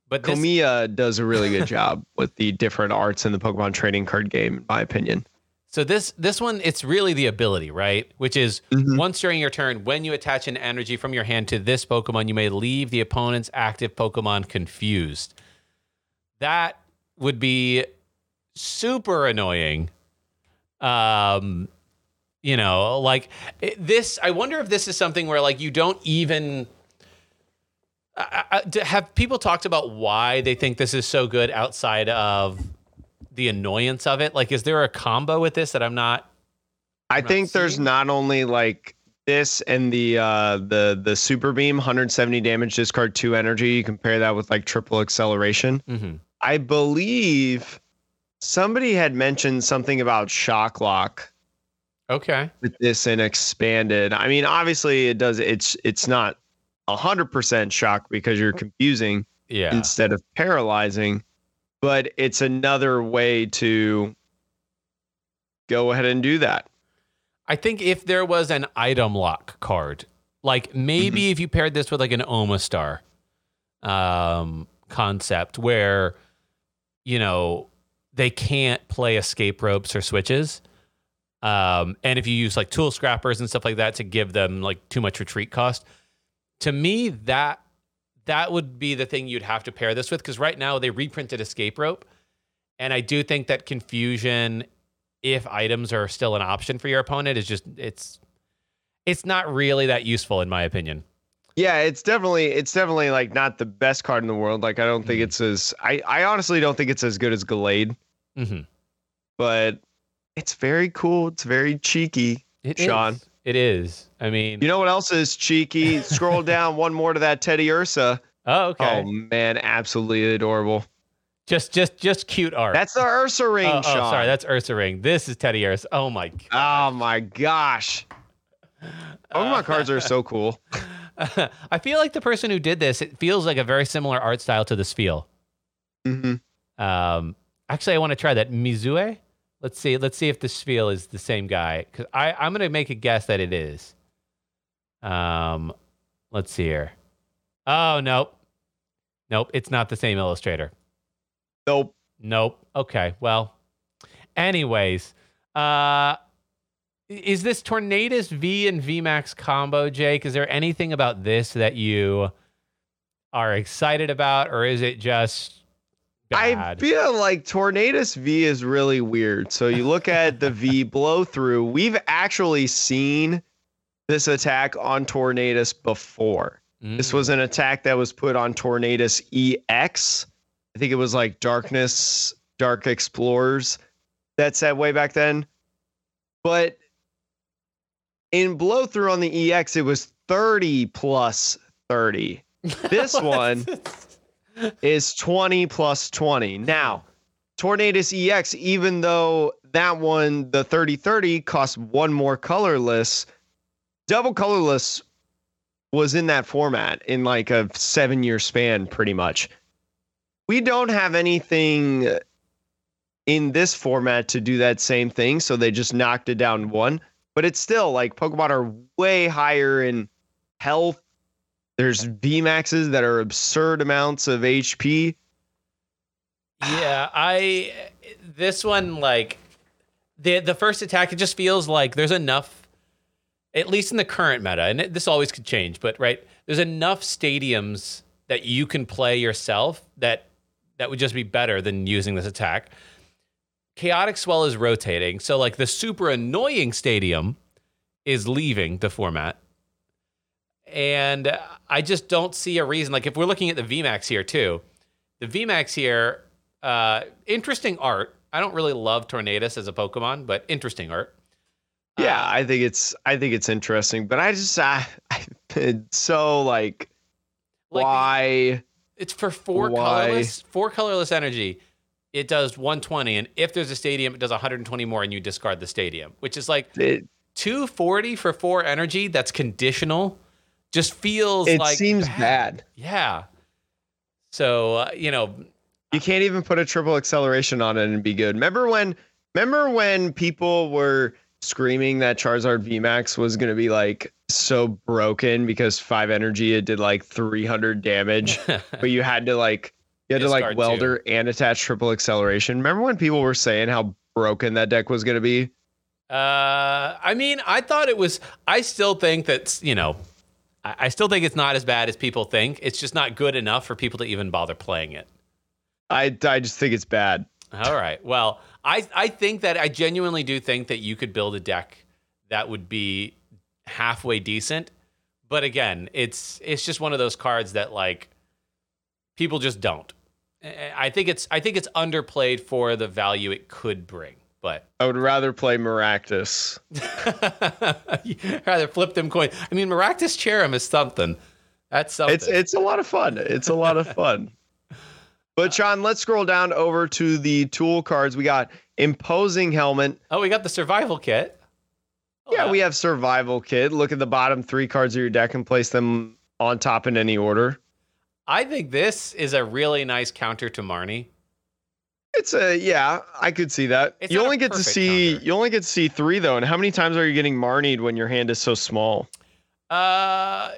but this, Komiya does a really good job with the different arts in the Pokemon trading card game, in my opinion. So this this one, it's really the ability, right? Which is Mhm. once during your turn, when you attach an energy from your hand to this Pokemon, you may leave the opponent's active Pokemon confused. That would be super annoying. Um, you know, like this. I wonder if this is something where like you don't even. I, I, have people talked about why they think this is so good outside of the annoyance of it? Like, is there a combo with this that I'm not? I not think there's not only like this and the uh the the super beam 170 damage discard 2 energy you compare that with like triple acceleration Mm-hmm. i believe somebody had mentioned something about shock lock Okay. with this and expanded i mean obviously it does it's it's not 100% shock because you're confusing Yeah. instead of paralyzing but it's another way to go ahead and do that I think if there was an item lock card, like maybe Mm-hmm. if you paired this with like an Omastar um, concept where, you know, they can't play escape ropes or switches. Um, and if you use like tool scrappers and stuff like that to give them like too much retreat cost, to me that that would be the thing you'd have to pair this with because right now they reprinted escape rope, and I do think that confusion, if items are still an option for your opponent, is just it's it's not really that useful in my opinion. Yeah, it's definitely it's definitely like not the best card in the world. Like I don't think Mhm. it's as I I honestly don't think it's as good as Gallade, Mm-hmm. but it's very cool. It's very cheeky. It Sean. is. It is. I mean, You know what else is cheeky? Scroll down one more to that Teddiursa. oh okay, Oh man, absolutely adorable. just just just cute art. That's the Ursaring, oh, oh, Sean. sorry, that's Ursaring. This is Teddiursa. Oh my god. oh my gosh. Pokemon cards are so cool. I feel like the person who did this, it feels like a very similar art style to this Spheal. hmm Um, actually, I want to try that Mizue. Let's see. Let's see if this Spheal is the same guy. Because I I'm gonna make a guess that it is. Um, let's see here. Oh nope, nope. It's not the same illustrator. Nope. Nope. Okay. Well, anyways, uh, is this Tornadus V and VMAX combo, Jake? Is there anything about this that you are excited about, or is it just I feel like Tornadus V is really weird. So you look at the V blow through. We've actually seen this attack on Tornadus before. This Mm. was an attack that was put on Tornadus EX. I think it was like Darkness, Dark Explorers that said way back then. But in blow through on the EX, it was 30 plus 30. This one is 20 plus 20. Now, Tornadus EX, even though that one, the 3030, costs one more colorless, double colorless was in that format in like a seven year span, pretty much. We don't have anything in this format to do that same thing, so they just knocked it down one. But it's still like Pokemon are way higher in health. There's VMAXs that are absurd amounts of HP. Yeah, I this one like the the first attack it just feels like there's enough at least in the current meta and it, this always could change but right there's enough stadiums that you can play yourself that that would just be better than using this attack chaotic swell is rotating so like the super annoying stadium is leaving the format and i just don't see a reason like if we're looking at the vmax here too the vmax here uh interesting art I don't really love Tornadus as a Pokemon, but interesting art. Yeah, uh, I think it's I think it's interesting, but I just I, I it's so like, like why it's for four why? colorless four colorless energy. It does 120, and if there's a stadium, it does 120 more, and you discard the stadium, which is like it, 240 for four energy. That's conditional. Just feels it like seems bad. bad. Yeah. So uh, you know, you can't even put a triple acceleration on it and be good. Remember when? Remember when people were screaming that Charizard VMAX was going to be like so broken because five energy it did like 300 damage, but you had to like you had to like welder too. and attach triple acceleration. Remember when people were saying how broken that deck was going to be? Uh, I mean, I thought it was. I still think that you know, I, I still think it's not as bad as people think. It's just not good enough for people to even bother playing it. I I just think it's bad. All right. Well, I I think that I genuinely do think that you could build a deck that would be halfway decent. But again, it's it's just one of those cards that like people just don't. I think it's I think it's underplayed for the value it could bring. But I would rather play Maractus. rather flip them coin. I mean, Maractus Cherrim is something. That's something. It's it's a lot of fun. It's a lot of fun. But uh, Sean, let's scroll down over to the tool cards. We got imposing helmet. Oh, we got the survival kit. Oh, yeah, we have survival kit. Look at the bottom three cards of your deck and place them on top in any order. I think this is a really nice counter to Marnie. It's a yeah, I could see that. It's you only get to see counter. you only get to see three though. And how many times are you getting Marnied when your hand is so small? Uh,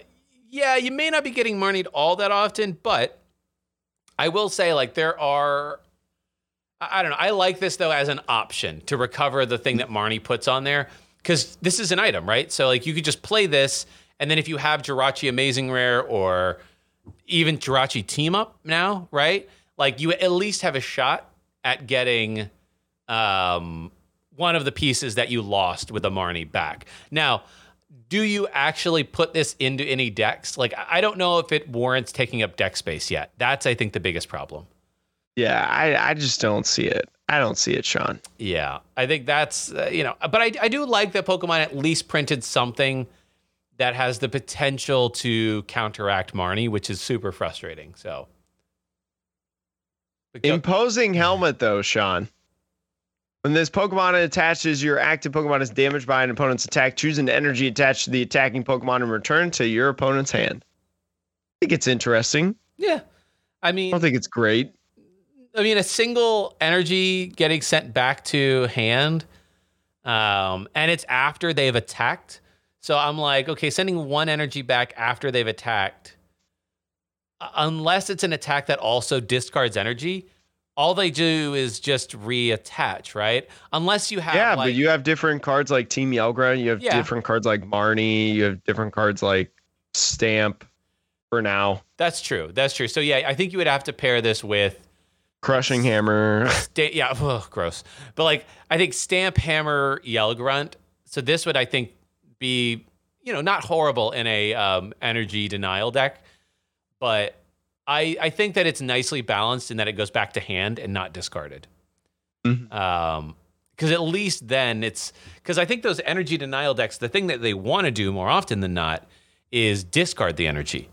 yeah, you may not be getting Marnied all that often, but I will say, like, there are. I don't know. I like this though as an option to recover the thing that Marnie puts on there because this is an item, right? So like you could just play this, and then if you have Jirachi Amazing Rare or even Jirachi Team Up now, right? Like you at least have a shot at getting um, one of the pieces that you lost with a Marnie back. Now, do you actually put this into any decks? Like, I don't know if it warrants taking up deck space yet. That's, I think, the biggest problem. Yeah, I, I just don't see it. I don't see it, Sean. Yeah, I think that's, uh, you know, but I, I do like that Pokemon at least printed something that has the potential to counteract Marnie, which is super frustrating. So, imposing helmet, though, Sean. When this Pokemon attaches, your active Pokemon is damaged by an opponent's attack. Choose an energy attached to the attacking Pokemon and return to your opponent's hand. I think it's interesting. Yeah. I mean, I don't think it's great. I mean, a single energy getting sent back to hand, um, and it's after they've attacked. So I'm like, okay, sending one energy back after they've attacked, unless it's an attack that also discards energy, all they do is just reattach, right? Unless you have Yeah, like, but you have different cards like Team Yellgra, you have yeah. different cards like Marnie, you have different cards like Stamp for now. That's true. That's true. So yeah, I think you would have to pair this with Crushing Hammer. Sta- yeah, ugh, gross. But like I think Stamp Hammer Yell Grunt. So this would I think be, you know, not horrible in a um, energy denial deck, but I, I think that it's nicely balanced in that it goes back to hand and not discarded. Mm-hmm. Um, because at least then it's because I think those energy denial decks, the thing that they want to do more often than not is discard the energy.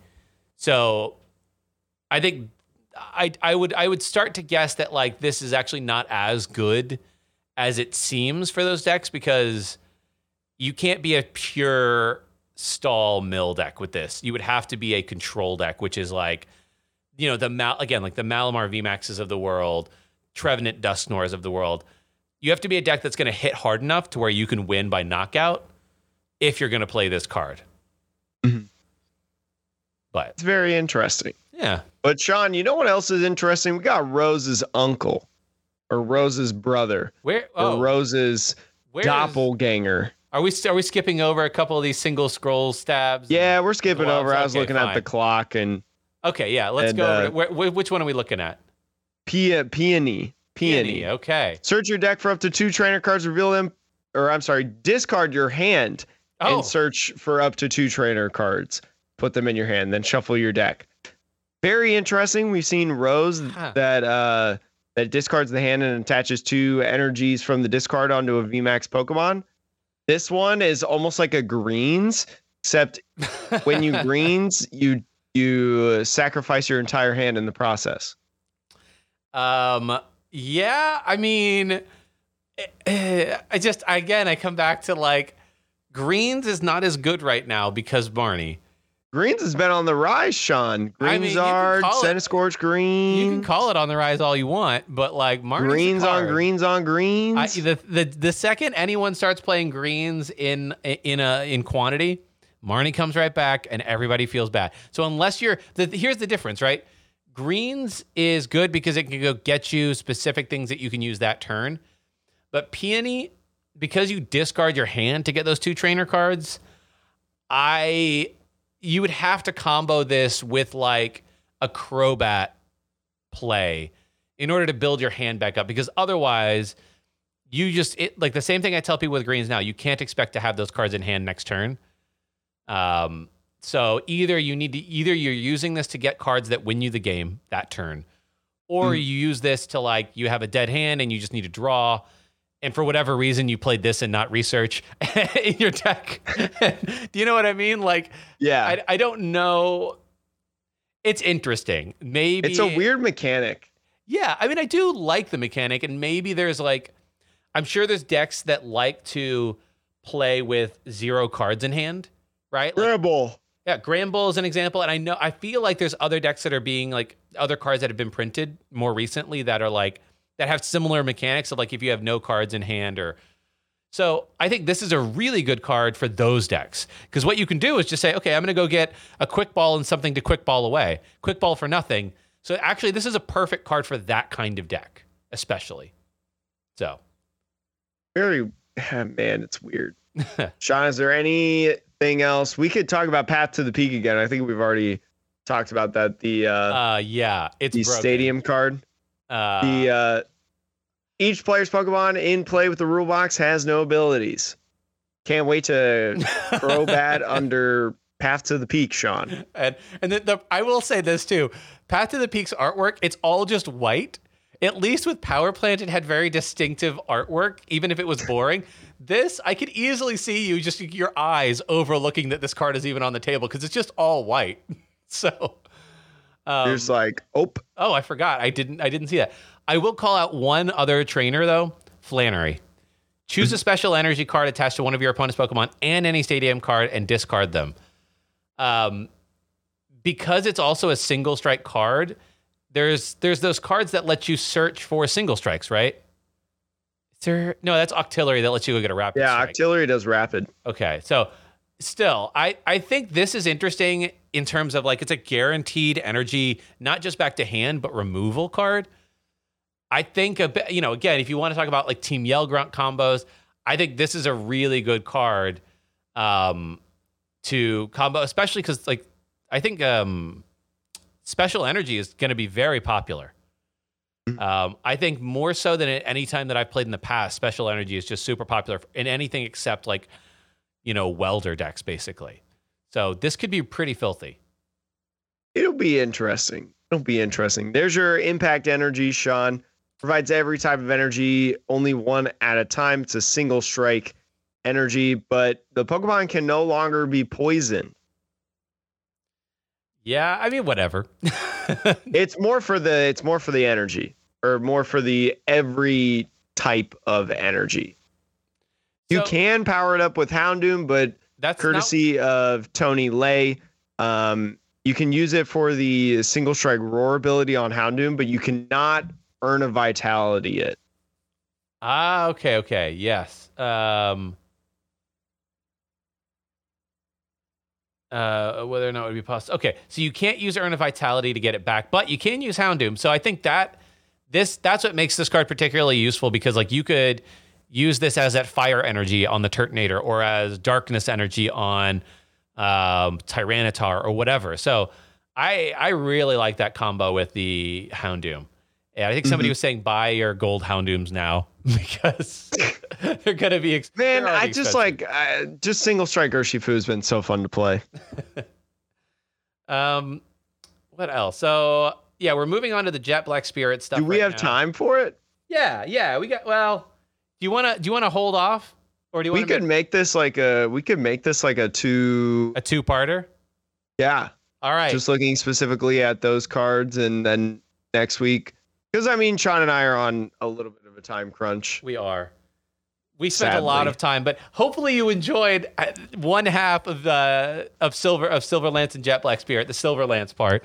So I think I I would I would start to guess that like this is actually not as good as it seems for those decks because you can't be a pure stall mill deck with this. You would have to be a control deck, which is like, you know, the Mal again, like the Malamar VMAXs of the world, Trevenant Dusknoirs of the world. You have to be a deck that's going to hit hard enough to where you can win by knockout if you're going to play this card. Mhm. But It's very interesting. yeah, But Sean, you know what else is interesting? We got Rose's uncle, or Rose's brother, where or oh, Rose's where is- doppelganger. Are we are we skipping over a couple of these single scroll stabs? Yeah, we're skipping gloves, over. I was okay, looking at the clock and Okay, yeah. Let's And, go. over uh. Where, which one are we looking at? Pea, Peony. Peony. Okay. Search your deck for up to two trainer cards, reveal them, or I'm sorry, discard your hand Oh, and search for up to two trainer cards. Put them in your hand, then shuffle your deck. Very interesting. We've seen Rose Huh. that uh that discards the hand and attaches two energies from the discard onto a VMAX Pokemon. This one is almost like a greens, except when you greens, you you sacrifice your entire hand in the process. Um. Yeah. I mean, eh, eh, I just again I come back to like greens is not as good right now because Marnie. Greens has been on the rise, Sean. I mean, Greens you can call it- You can call it on the rise all you want, but like Marnie's greens on greens on greens. I, the, the the second anyone starts playing greens in in a in quantity, Marnie comes right back and everybody feels bad. So unless you're the here's the difference, right? Greens is good because it can go get you specific things that you can use that turn. But peony, because you discard your hand to get those two trainer cards, I you would have to combo this with like a Crobat play in order to build your hand back up because otherwise you just it like the same thing I tell people with greens now. You can't expect to have those cards in hand next turn. Um, so either you need to either you're using this to get cards that win you the game that turn, or Mhm. you use this to like you have a dead hand and you just need to draw. And for whatever reason, you played this and not research in your deck. Do you know what I mean? Like, yeah, I, I don't know. It's interesting. Maybe it's a weird mechanic. yeah, I mean, I do like the mechanic, and maybe there's like, I'm sure there's decks that like to play with zero cards in hand, right? Like, yeah, Gramble is an example, and I know I feel like there's other decks that are being like other cards that have been printed more recently that are like that have similar mechanics of like if you have no cards in hand or. So I think this is a really good card for those decks because what you can do is just say, okay, I'm going to go get a quick ball and something to quick ball away, quick ball for nothing. So actually, this is a perfect card for that kind of deck, especially. So Very man, it's weird. Sean, is there anything else we could talk about? Path to the Peak again. I think we've already talked about that. The uh, uh, yeah, it's the broken. stadium card. Uh, the uh, each player's Pokemon in play with the rule box has no abilities. Can't wait to throw bad under Path to the Peak, Sean. and and the, the I will say this too. Path to the Peaks artwork, it's all just white. At least with Power Plant, it had very distinctive artwork, even if it was boring. This, I could easily see you just your eyes overlooking that this card is even on the table because it's just all white. So, um, There's like, oh, oh, I forgot. I didn't. I didn't see that. I will call out one other trainer though. Flannery. Choose a special energy card attached to one of your opponent's Pokemon and any stadium card and discard them. Um, because it's also a single strike card, there's there's those cards that let you search for single strikes, right? Is there no, that's Octillery that lets you go get a rapid yeah, strike. Octillery does rapid. Okay, so still, I I think this is interesting in terms of like it's a guaranteed energy, not just back to hand, but removal card. I think a bit, you know, again, if you want to talk about like Team Yell Grunt combos, I think this is a really good card um, to combo, especially because like I think um, Special Energy is going to be very popular. Um, I think more so than at any time that I've played in the past, Special Energy is just super popular in anything except like you know, welder decks basically. So this could be pretty filthy. It'll be interesting. It'll be interesting. There's your impact energy, Sean. Provides every type of energy, only one at a time. It's a single strike energy, but the Pokemon can no longer be poisoned. Yeah, I mean whatever. it's more for the it's more for the energy or more for the every type of energy. You So- can power it up with Houndoom, but That's not- courtesy of Tony Lay, um, you can use it for the single strike roar ability on Houndoom, but you cannot Urn of Vitality it. Ah, okay, okay, yes. Um, uh, whether or not it would be possible. Okay, so you can't use Urn of Vitality to get it back, but you can use Houndoom. So I think that this that's what makes this card particularly useful because like you could use this as that fire energy on the Turtonator or as darkness energy on um, Tyranitar or whatever. So I I really like that combo with the Houndoom. And I think somebody Mhm. was saying buy your gold Houndooms now because they're gonna be. Ex- Man, I just expensive. like uh, just single strike Urshifu has been so fun to play. Um, what else? So yeah, we're moving on to the Jet Black Spirit stuff. Do we right have now. time for it? Yeah, yeah, we got. Well, do you want to do you want to hold off, or do you want We could make this like a we could make this like a two a two-parter? yeah. All right. Just looking specifically at those cards and then next week. Because I mean Sean and I are on a little bit of a time crunch. We are. We spent a lot of time, but hopefully you enjoyed uh, one half of the of silver of Silver Lance and Jet Black Spirit, the Silver Lance part.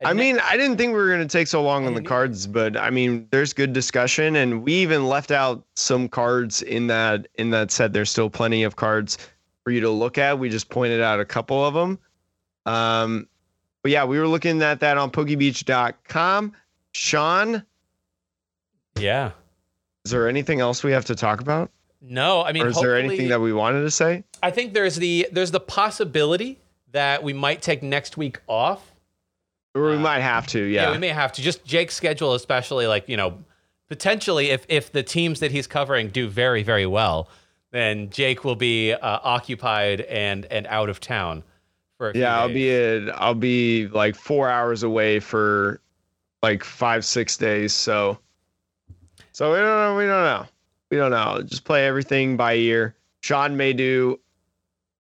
And I mean, I didn't think we were going to take so long on the cards, but I mean, there's good discussion, and we even left out some cards in that in that set. There's still plenty of cards for you to look at. We just pointed out a couple of them. Um, but yeah, we were looking at that on PokeBeach.com. Sean, yeah. is there anything else we have to talk about, No, I mean, or is there anything that we wanted to say? I think there's the there's the possibility that we might take next week off. Or we Uh, might have to. Yeah. Yeah. we may have to. Just Jake's schedule, especially like you know, potentially if if the teams that he's covering do very very well, then Jake will be uh, occupied and and out of town for a few yeah, I'll be I'll be like four hours away for like five six days. So, so we don't know. We don't know. We don't know. Just play everything by ear. Sean may do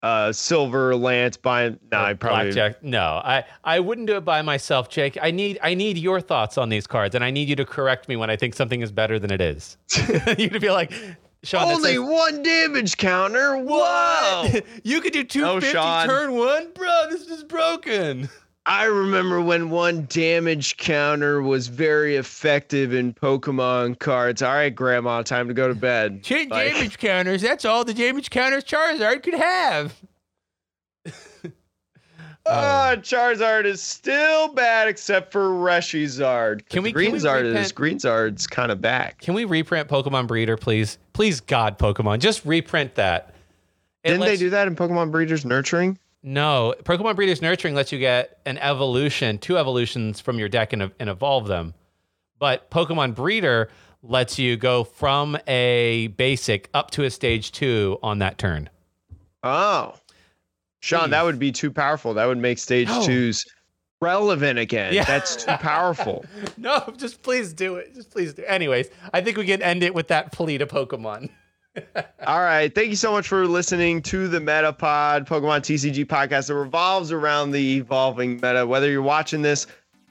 uh silver lance by no, I probably Blackjack. No, I I wouldn't do it by myself, Jake. I need I need your thoughts on these cards, and I need you to correct me when I think something is better than it is. you to be like, Sean, only says- one damage counter. Whoa! What? you could do two Oh, fifty Sean. turn one, bro. This is broken. I remember when one damage counter was very effective in Pokemon cards. All right, Grandma, time to go to bed. Ten Like- damage counters. That's all the damage counters Charizard could have. Ah, Charizard is still bad except for Reshizard. Can we- can we Greenzard is Greenzard's kind of back. Can we reprint Pokemon Breeder, please? Please, God, Pokemon, just reprint that. It Didn't they do that in Pokemon Breeders Nurturing? No, Pokemon Breeders Nurturing lets you get an evolution, two evolutions from your deck and, and evolve them. But Pokemon Breeder lets you go from a basic up to a stage two on that turn. Oh, Sean, that would be too powerful. That would make stage No. twos relevant again. Yeah. That's too powerful. No, just please do it. Just please do. It. Anyways, I think we can end it with that plea to Pokemon. All right. Thank you so much for listening to the Metapod Pokemon TCG podcast that revolves around the evolving meta. Whether you're watching this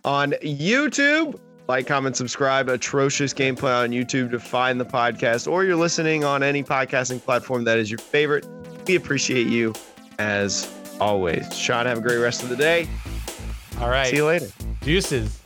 on YouTube, like, comment, subscribe. Atrocious gameplay on YouTube to find the podcast, or you're listening on any podcasting platform that is your favorite. We appreciate you as always. Sean, have a great rest of the day. All right. See you later. Juices.